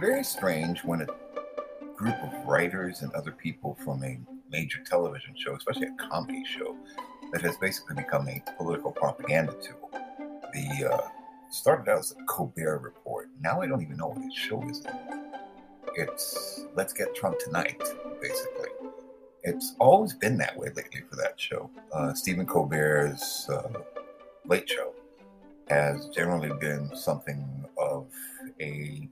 very strange when a group of writers and other people from a major television show, especially a comedy show, that has basically become a political propaganda tool. The uh, started out as a Colbert Report. Now I don't even know what his show is. It's Let's Get Trump Tonight, basically. It's always been that way lately for that show. Uh, Stephen Colbert's uh, Late Show has generally been something of a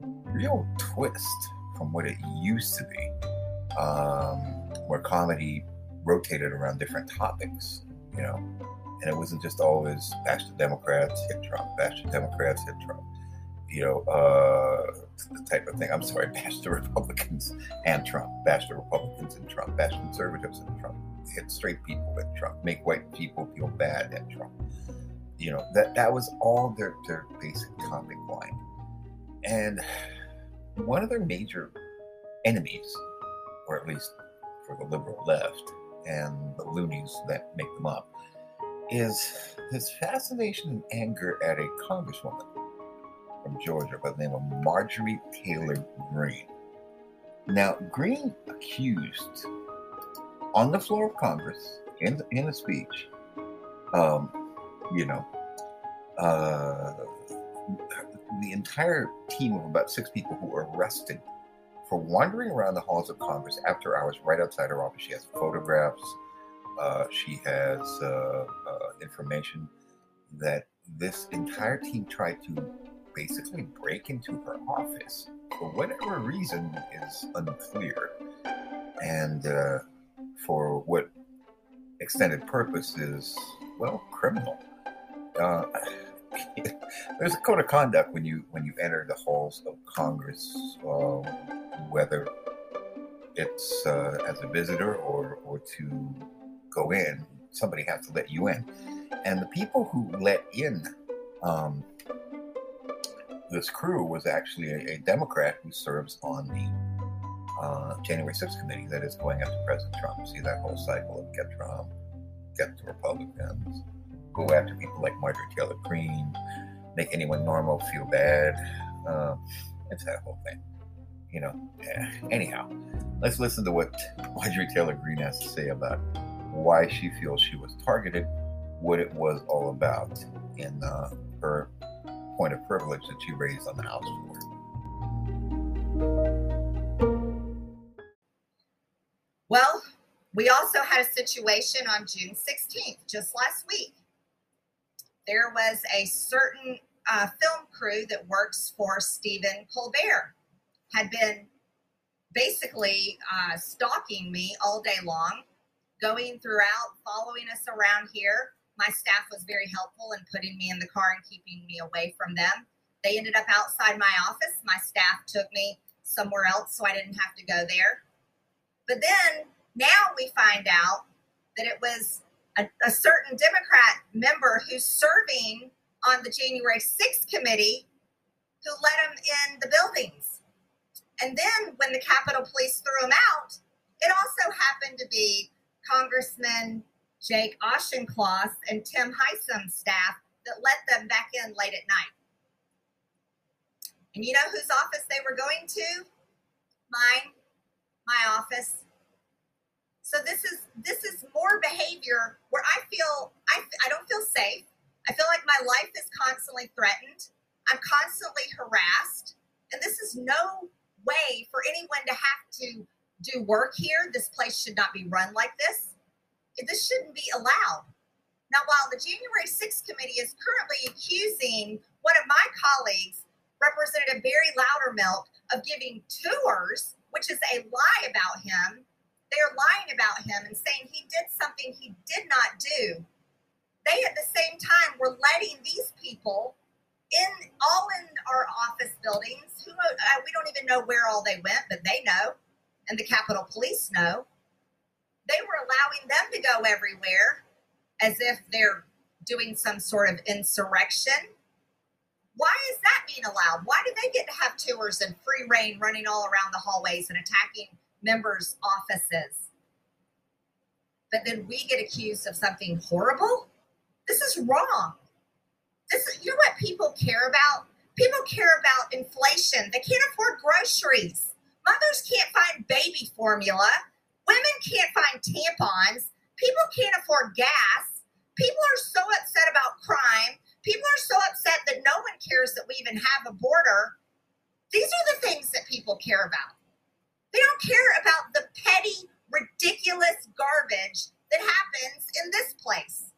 real twist from what it used to be, um, where comedy rotated around different topics, you know, and it wasn't just always bash the Democrats, hit Trump, bash the Democrats, hit Trump, you know, uh, the type of thing. I'm sorry, bash the Republicans and Trump, bash the Republicans and Trump, bash conservatives and Trump, hit straight people at Trump, make white people feel bad at Trump. You know that that was all their their basic topic line and one of their major enemies or at least for the liberal left and the loonies that make them up is this fascination and anger at a congresswoman from georgia by the name of marjorie taylor greene. Now greene accused on the floor of congress in, in a speech um, you know, uh, the entire team of about six people who were arrested for wandering around the halls of Congress after hours right outside her office. She has photographs, uh, she has uh, uh information that this entire team tried to basically break into her office for whatever reason is unclear. And uh, for what extended purpose is, well, criminal uh, there's a code of conduct when you when you enter the halls of Congress, uh, whether it's uh, as a visitor or or to go in. Somebody has to let you in, and the people who let in um, this crew was actually a, a, Democrat who serves on the uh, January 6th committee that is going after President Trump. See that whole cycle of get Trump, get the Republicans go after people like Marjorie Taylor Greene, make anyone normal feel bad. Um, it's that whole thing. You know, yeah. anyhow, let's listen to what Marjorie Taylor Greene has to say about why she feels she was targeted, what it was all about and uh, her point of privilege that she raised on the House floor. Well, we also had a situation on June 16th, just last week, there was a certain uh, film crew that works for Stephen Colbert, had been basically uh, stalking me all day long, going throughout, following us around here. My staff was very helpful in putting me in the car and keeping me away from them. They ended up outside my office. My staff took me somewhere else so I didn't have to go there. But then now we find out that it was a, a certain Democrat member who's serving on the January 6th committee who let him in the buildings. And then when the Capitol Police threw him out, it also happened to be Congressman Jake Auchincloss and Tim Heisum's staff that let them back in late at night. And you know whose office they were going to? Mine, my office. So this is this is more behavior where I feel I I don't feel safe. I feel like my life is constantly threatened. I'm constantly harassed, and this is no way for anyone to have to do work here. This place should not be run like this. This shouldn't be allowed. Now, while the January 6th committee is currently accusing one of my colleagues, Representative Barry Loudermilk, of giving tours, which is a lie about him, they're lying about him and saying he did something he did not do. They at the same time were letting these people in all in our office buildings. Who uh, we don't even know where all they went, but they know, and the Capitol Police know. They were allowing them to go everywhere as if they're doing some sort of insurrection. Why is that being allowed? Why do they get to have tours and free rein running all around the hallways and attacking members' offices. But then we get accused of something horrible. This is wrong. This is, you know what people care about? People care about inflation. They can't afford groceries. Mothers can't find baby formula. Women can't find tampons. People can't afford gas. People are so upset about crime. People are so upset that no one cares that we even have a border. These are the things that people care about. They don't care about the petty, ridiculous garbage that happens in this place.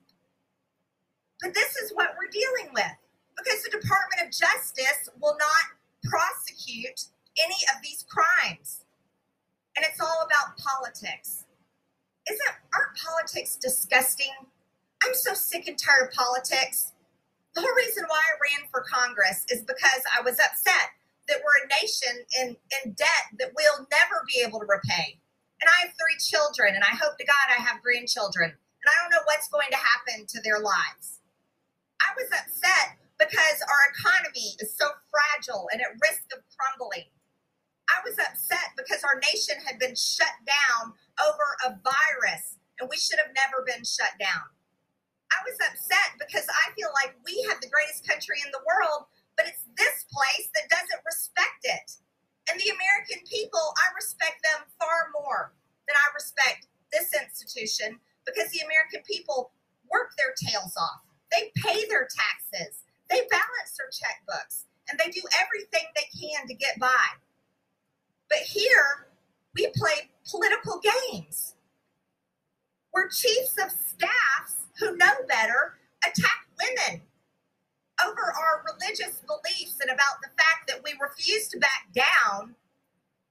But this is what we're dealing with because the Department of Justice will not prosecute any of these crimes. And it's all about politics. Isn't aren't politics disgusting? I'm so sick and tired of politics. The whole reason why I ran for Congress is because I was upset that we're a nation in, in debt that we'll never be able to repay. And I have three children, and I hope to God I have grandchildren. And I don't know what's going to happen to their lives. I was upset because our economy is so fragile and at risk of crumbling. I was upset because our nation had been shut down over a virus, and we should have never been shut down. I was upset because I feel like we have the greatest country in the world, but it's this place that doesn't respect it. And the American people, I respect them far more than I respect this institution because the American people work their tails off. They pay their taxes, they balance their checkbooks, and they do everything they can to get by. But here, we play political games where chiefs of staffs who know better attack women over our religious beliefs and about the fact that we refuse to back down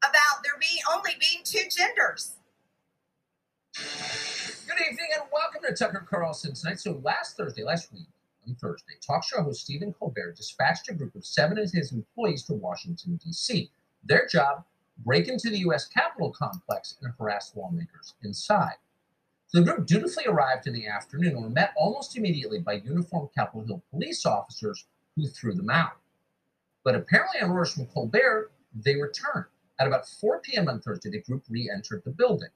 about there being only being two genders. Good evening and welcome to Tucker Carlson tonight. So last Thursday, last week on Thursday, talk show host Stephen Colbert dispatched a group of seven of his employees to Washington, D.C. Their job, break into the U.S. Capitol complex and harass lawmakers inside. The group dutifully arrived in the afternoon and were met almost immediately by uniformed Capitol Hill police officers who threw them out. But apparently, on orders from Colbert, they returned. At about 4 p.m. on Thursday, the group re entered the building.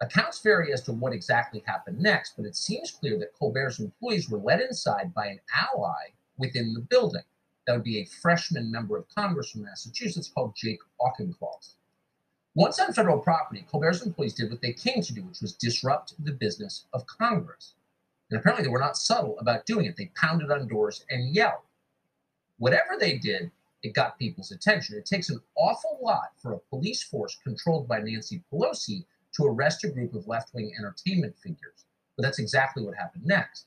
Accounts vary as to what exactly happened next, but it seems clear that Colbert's employees were led inside by an ally within the building. That would be a freshman member of Congress from Massachusetts called Jake Auchincloss. Once on federal property, Colbert's employees did what they came to do, which was disrupt the business of Congress. And apparently, they were not subtle about doing it. They pounded on doors and yelled. Whatever they did, it got people's attention. It takes an awful lot for a police force controlled by Nancy Pelosi to arrest a group of left wing entertainment figures. But that's exactly what happened next.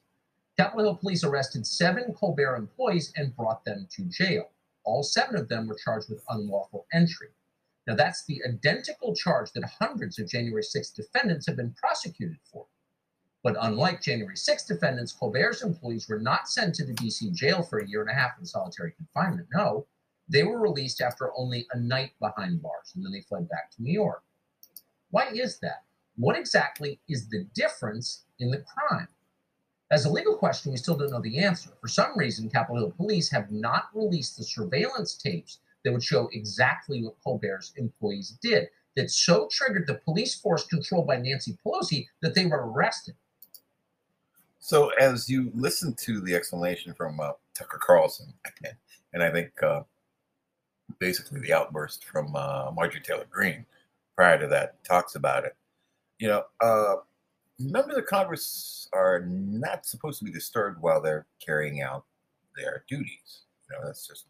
Capitol Hill police arrested seven Colbert employees and brought them to jail. All seven of them were charged with unlawful entry. Now, that's the identical charge that hundreds of January 6 defendants have been prosecuted for. But unlike January 6 defendants, Colbert's employees were not sent to the DC jail for a year and a half in solitary confinement. No, they were released after only a night behind bars, and then they fled back to New York. Why is that? What exactly is the difference in the crime? As a legal question, we still don't know the answer. For some reason, Capitol Hill police have not released the surveillance tapes that would show exactly what Colbert's employees did that so triggered the police force controlled by Nancy Pelosi that they were arrested. So, as you listen to the explanation from uh, Tucker Carlson, and I think uh, basically the outburst from uh, Marjorie Taylor Greene prior to that talks about it, you know, uh, members of Congress are not supposed to be disturbed while they're carrying out their duties. You know, that's just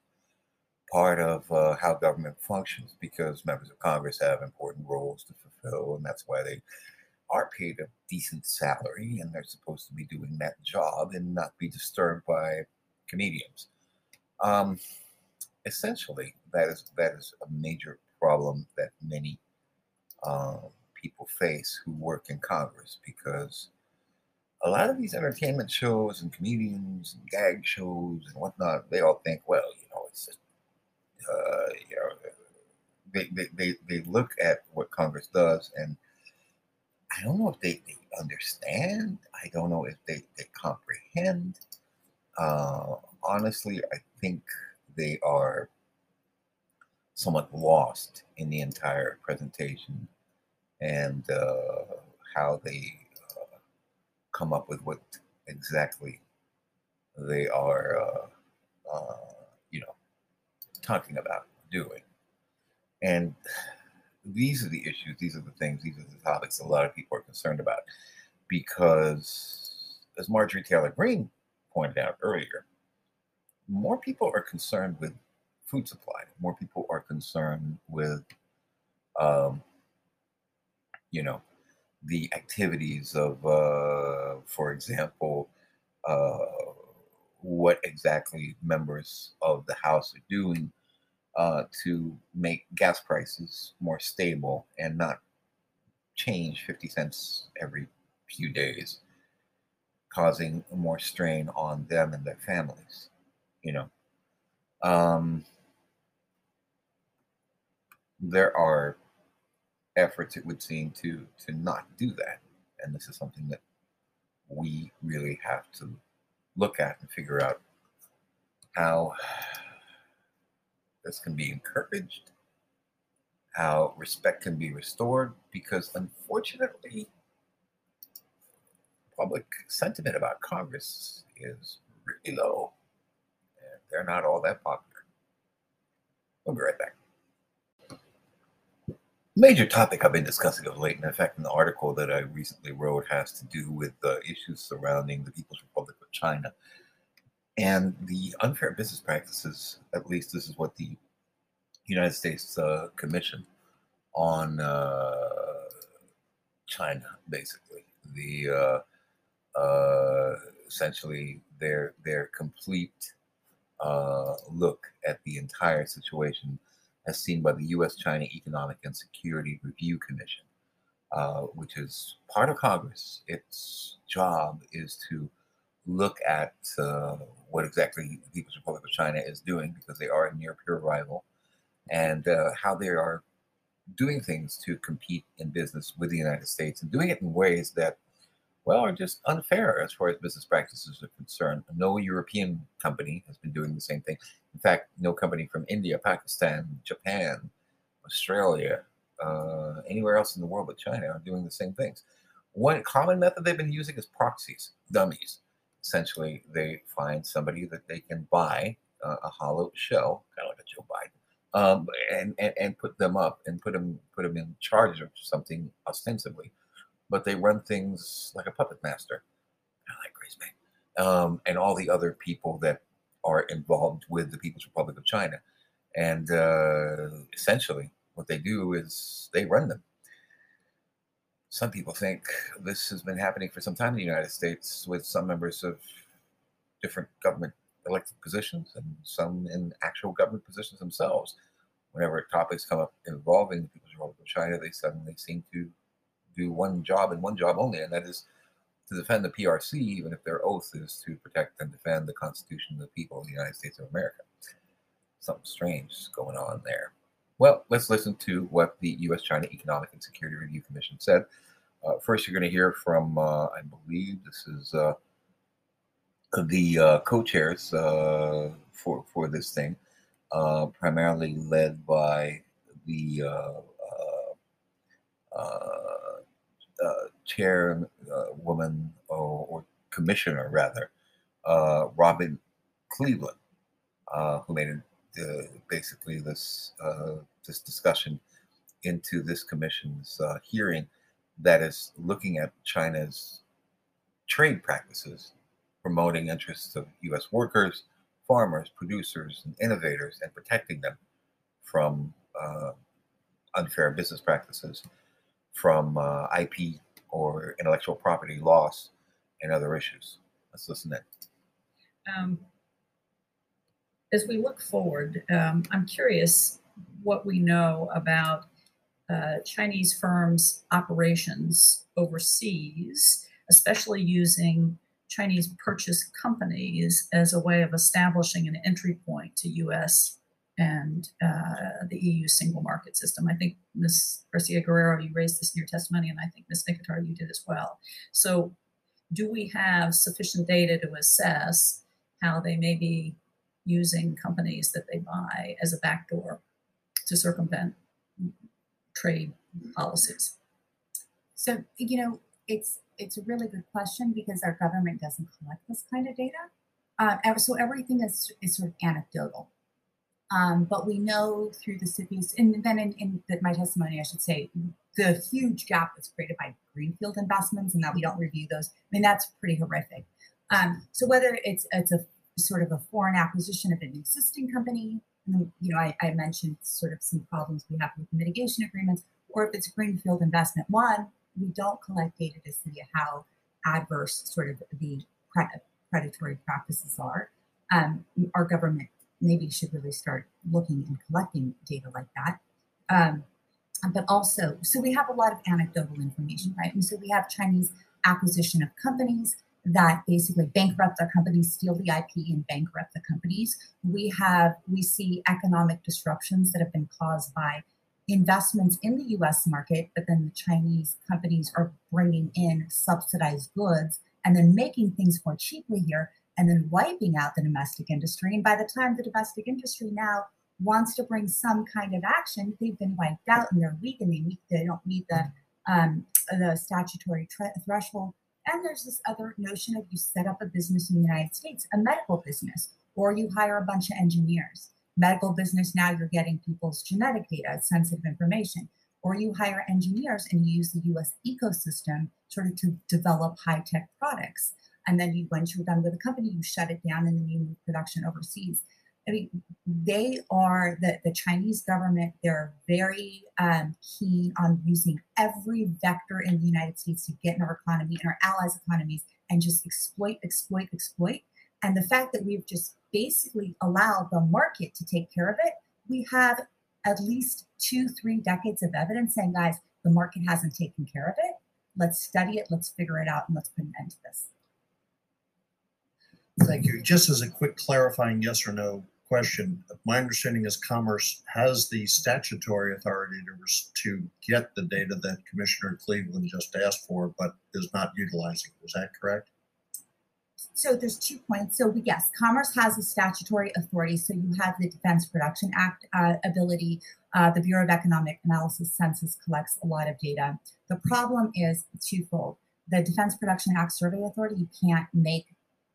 part of uh, how government functions because members of Congress have important roles to fulfill, and that's why they are paid a decent salary and they're supposed to be doing that job and not be disturbed by comedians. Um, essentially, that is that is a major problem that many um, people face who work in Congress because a lot of these entertainment shows and comedians and gag shows and whatnot, they all think, well, you know, it's just uh, you know, they, they, they, they look at what Congress does, and I don't know if they, they understand. I don't know if they, they comprehend. Uh, honestly, I think they are somewhat lost in the entire presentation and uh, how they uh, come up with what exactly they are, uh, uh, talking about doing. And these are the issues, these are the things, these are the topics a lot of people are concerned about. Because, as Marjorie Taylor Greene pointed out earlier, more people are concerned with food supply, more people are concerned with, um, you know, the activities of, uh, for example, uh, what exactly members of the House are doing uh, to make gas prices more stable and not change 50 cents every few days, causing more strain on them and their families. You know, um, there are efforts, it would seem, to to not do that, and this is something that we really have to look at and figure out how this can be encouraged, how respect can be restored, because unfortunately, public sentiment about Congress is really low. And they're not all that popular. We'll be right back. Major topic I've been discussing of late, and in fact, an article that I recently wrote has to do with the issues surrounding the People's Republic of China. And the unfair business practices, at least this is what the United States uh, Commission on uh, China, basically, the uh, uh essentially their their complete uh, look at the entire situation, as seen by the U.S.-China Economic and Security Review Commission, uh, which is part of Congress. Its job is to look at uh, what exactly the People's Republic of China is doing because they are a near peer rival and uh, how they are doing things to compete in business with the United States and doing it in ways that, well, are just unfair as far as business practices are concerned. No European company has been doing the same thing. In fact, no company from India, Pakistan, Japan, Australia, uh, anywhere else in the world but China are doing the same things. One common method they've been using is proxies, dummies essentially they find somebody that they can buy uh, a hollow shell, kind of like a Joe Biden, um, and, and and put them up and put them put them in charge of something ostensibly, but they run things like a puppet master, kind of like Grace um, and all the other people that are involved with the People's Republic of China, and uh, essentially what they do is they run them some people think this has been happening for some time in the United States with some members of different government elected positions and some in actual government positions themselves. Whenever topics come up involving the People's Republic of China, they suddenly seem to do one job and one job only, and that is to defend the PRC, even if their oath is to protect and defend the Constitution of the people of the United States of America. Something strange going on there. Well, let's listen to what the U.S. China Economic and Security Review Commission said. Uh, first, you're going to hear from, uh, I believe this is uh, the uh, co-chairs uh, for for this thing, uh, primarily led by the chairwoman or, or, commissioner rather, uh, Robin Cleveland, uh, who made it, uh, basically this this discussion into this commission's hearing that is looking at China's trade practices, promoting interests of U.S. workers, farmers, producers, and innovators, and protecting them from uh, unfair business practices, from uh, IP or intellectual property loss, and other issues. Let's listen in. Um, as we look forward, um, I'm curious what we know about uh, Chinese firms' operations overseas, especially using Chinese purchase companies as a way of establishing an entry point to US and uh, the EU single market system. I think Ms. Garcia Guerrero, you raised this in your testimony, and I think Ms. Nikakhtar, you did as well. So, do we have sufficient data to assess how they may be using companies that they buy as a backdoor to circumvent trade policies? So, you know, it's it's a really good question because our government doesn't collect this kind of data. Uh, so everything is, is sort of anecdotal. Um, but we know through the CFIUS, and then in, in the, my testimony, I should say, the huge gap that's created by greenfield investments and that we don't review those. I mean, that's pretty horrific. Um, so whether it's it's a sort of a foreign acquisition of an existing company, you know, I, I mentioned sort of some problems we have with mitigation agreements, or if it's greenfield investment. One, we don't collect data to see how adverse sort of the predatory practices are. Um, our government maybe should really start looking and collecting data like that. Um, but also, so we have a lot of anecdotal information, right? And so we have Chinese acquisition of companies that basically bankrupt their companies, steal the IP, and bankrupt the companies. We have we see economic disruptions that have been caused by investments in the U.S. market, but then the Chinese companies are bringing in subsidized goods and then making things more cheaply here, and then wiping out the domestic industry. And by the time the domestic industry now wants to bring some kind of action, they've been wiped out and they're weak and they meet they don't meet the um, the statutory tre- threshold. And there's this other notion of you set up a business in the United States, a medical business, or you hire a bunch of engineers. Medical business now you're getting people's genetic data, sensitive information, or you hire engineers and you use the U.S. ecosystem sort of to develop high tech products. And then you, once you're done with a company, you shut it down and then you move production overseas. I mean, they are the, the Chinese government, they're very um, keen on using every vector in the United States to get in our economy and our allies' economies and just exploit, exploit, exploit. And the fact that we've just basically allowed the market to take care of it, we have at least two, three decades of evidence saying, guys, the market hasn't taken care of it. Let's study it, let's figure it out, and let's put an end to this. Thank you. Just as a quick clarifying yes or no question. My understanding is Commerce has the statutory authority to, to get the data that Commissioner Cleveland just asked for, but is not utilizing. Is that correct? So there's two points. So yes, Commerce has a statutory authority. So you have the Defense Production Act uh, ability. Uh, the Bureau of Economic Analysis Census collects a lot of data. The problem is twofold. The Defense Production Act Survey Authority, you can't make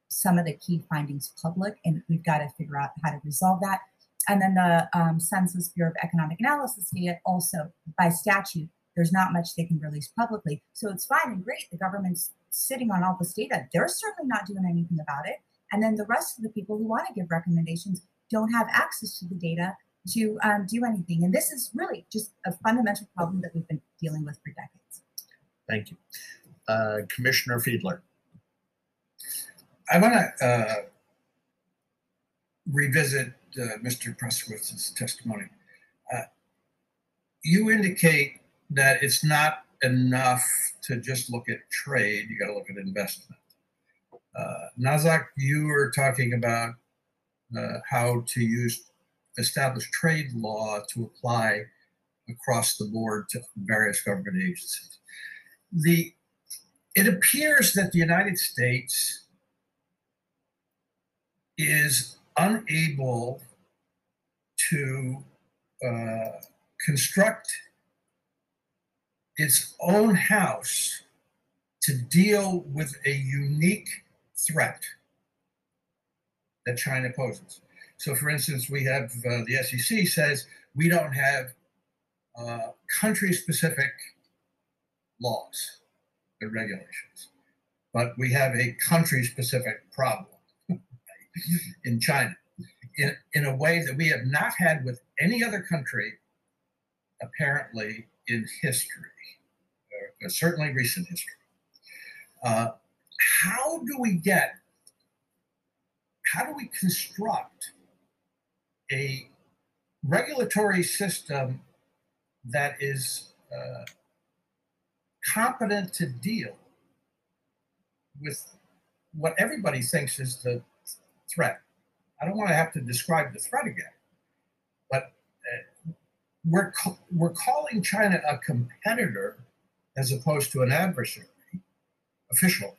some of the key findings public, and we've got to figure out how to resolve that. And then the um, Census Bureau of Economic Analysis data also, by statute, there's not much they can release publicly. So it's fine and great. The government's sitting on all this data. They're certainly not doing anything about it. And then the rest of the people who want to give recommendations don't have access to the data to um, do anything. And this is really just a fundamental problem that we've been dealing with for decades. Thank you. Uh, Commissioner Fiedler. I want to uh, revisit uh, Mr. Prestowitz's testimony. Uh, you indicate that it's not enough to just look at trade, you got to look at investment. Uh, Nazak, you were talking about uh, how to use established trade law to apply across the board to various government agencies. The it appears that the United States is unable to uh, construct its own house to deal with a unique threat that China poses. So, for instance, we have uh, the SEC says we don't have uh, country specific laws and regulations, but we have a country specific problem in China in, in a way that we have not had with any other country, apparently, in history, or certainly recent history. Uh, how do we get, how do we construct a regulatory system that is uh, competent to deal with what everybody thinks is the threat. I don't want to have to describe the threat again, but uh, we're we're calling China a competitor as opposed to an adversary official,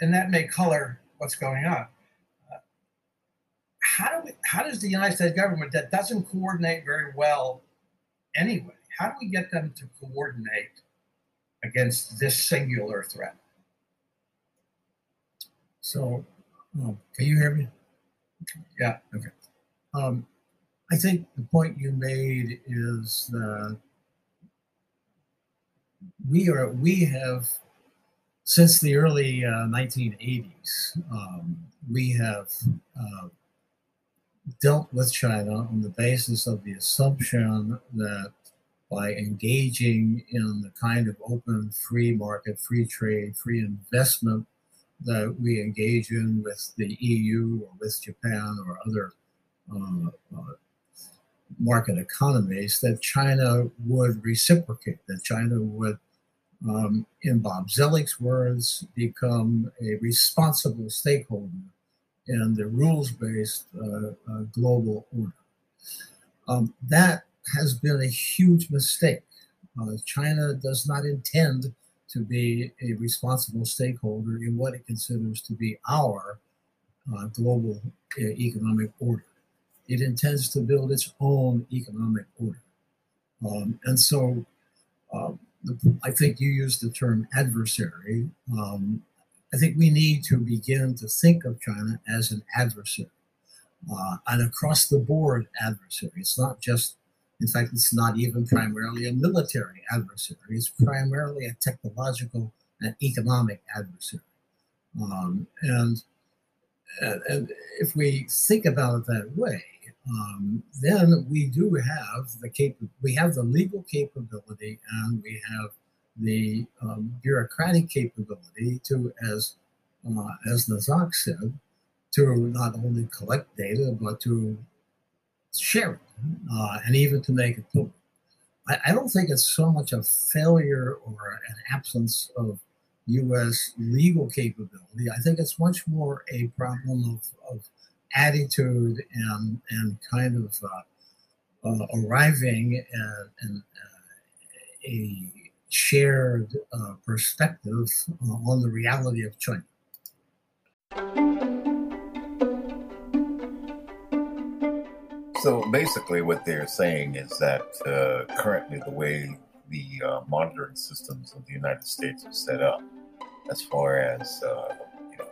and that may color what's going on. Uh, how do we, how does the United States government that doesn't coordinate very well anyway? How do we get them to coordinate against this singular threat? So Oh, can you hear me? Yeah. Okay. Um, I think the point you made is that we are we have since the early uh, 1980s um, we have uh, dealt with China on the basis of the assumption that by engaging in the kind of open free market, free trade, free investment that we engage in with the EU or with Japan or other uh, uh, market economies, that China would reciprocate, that China would, um, in Bob Zoellick's words, become a responsible stakeholder in the rules based uh, uh, global order. Um, that has been a huge mistake. Uh, China does not intend to be a responsible stakeholder in what it considers to be our uh, global uh, economic order. It intends to build its own economic order. Um, and so um, the, I think you used the term adversary. Um, I think we need to begin to think of China as an adversary, uh, an across the board adversary. It's not just in fact, it's not even primarily a military adversary, it's primarily a technological and economic adversary. Um, and, and if we think about it that way, um, then we do have the cap- we have the legal capability and we have the um, bureaucratic capability to, as uh, as Nazak said, to not only collect data but to share it uh, and even to make it public. I, I, don't think it's so much a failure or an absence of U.S. legal capability. I think it's much more a problem of, of attitude and and kind of uh, uh, arriving at, uh, a shared uh, perspective uh, on the reality of China. So basically, what they're saying is that uh, currently the way the uh, monitoring systems of the United States are set up, as far as uh, you know,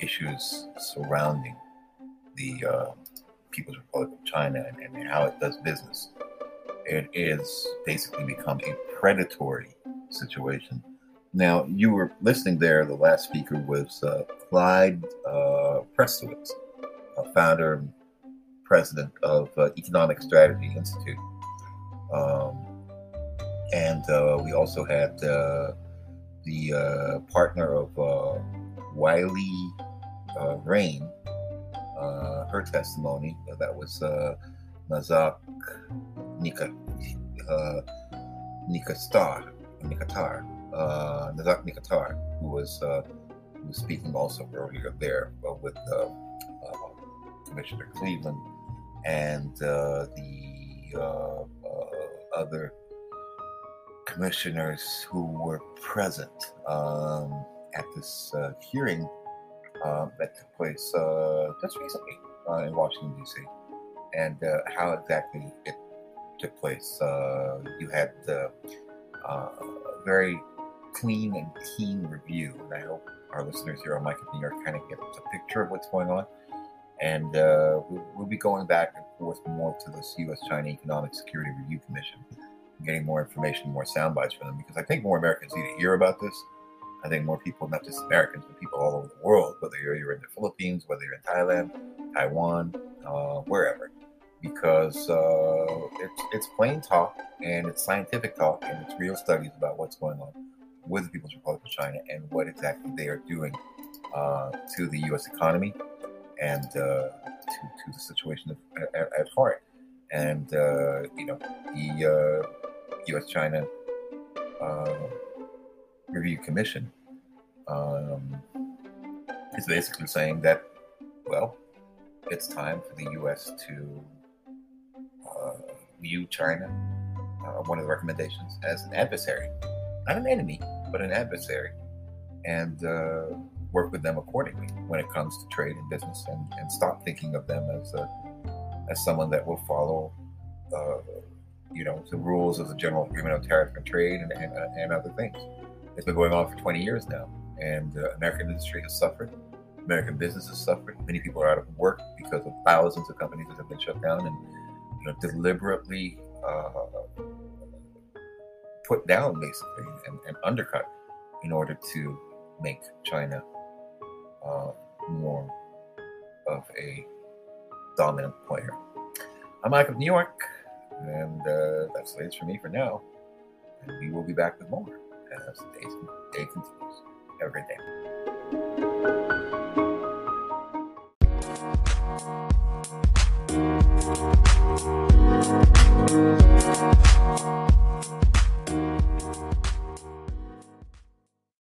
issues surrounding the uh, People's Republic of China and, and, how it does business, it is basically become a predatory situation. Now, you were listening there. The last speaker was uh, Clyde uh, Prestowitz, founder president of uh, Economic Strategy Institute. Um, and uh, we also had uh, the uh, partner of uh, Wiley uh, Rain, her testimony. That was Nazak Nika, Nikastar, Nikatar, Nazak Nikatar, who was, who was speaking also earlier there with Commissioner Cleveland and uh, the uh, uh, other commissioners who were present um, at this hearing um, that took place just recently in Washington, D.C., and how exactly it took place. you had a very clean and keen review, and I hope our listeners here on Mike of New York kind of get a picture of what's going on and uh, we'll, we'll, be going back and forth more to this U.S.-China Economic Security Review Commission, getting more information, more sound bites from them, because I think more Americans need to hear about this. I think more people, not just Americans, but people all over the world, whether you're, you're in the Philippines, whether you're in Thailand, Taiwan, uh, wherever, because uh, it's, it's plain talk and it's scientific talk and it's real studies about what's going on with the People's Republic of China and what exactly they are doing uh, to the U.S. economy and uh, to, to the situation at, at heart. And, uh, you know, the uh, China uh, Review Commission um, is basically saying that, well, it's time for the US to uh, view China, one of the recommendations, as an adversary. Not an enemy, but an adversary. And work with them accordingly when it comes to trade and business, and, and stop thinking of them as a, as someone that will follow, uh, you know, the rules of the General Agreement on Tariff and Trade and, and, uh, and other things. It's been going on for 20 years now, and uh, American industry has suffered. American businesses suffered. Many people are out of work because of thousands of companies that have been shut down and you know deliberately uh, put down basically and, and, undercut in order to make China uh, more of a dominant player. I'm Mike of New York, and uh, that's the latest for me for now. And we will be back with more as the day, day continues. Have a great day.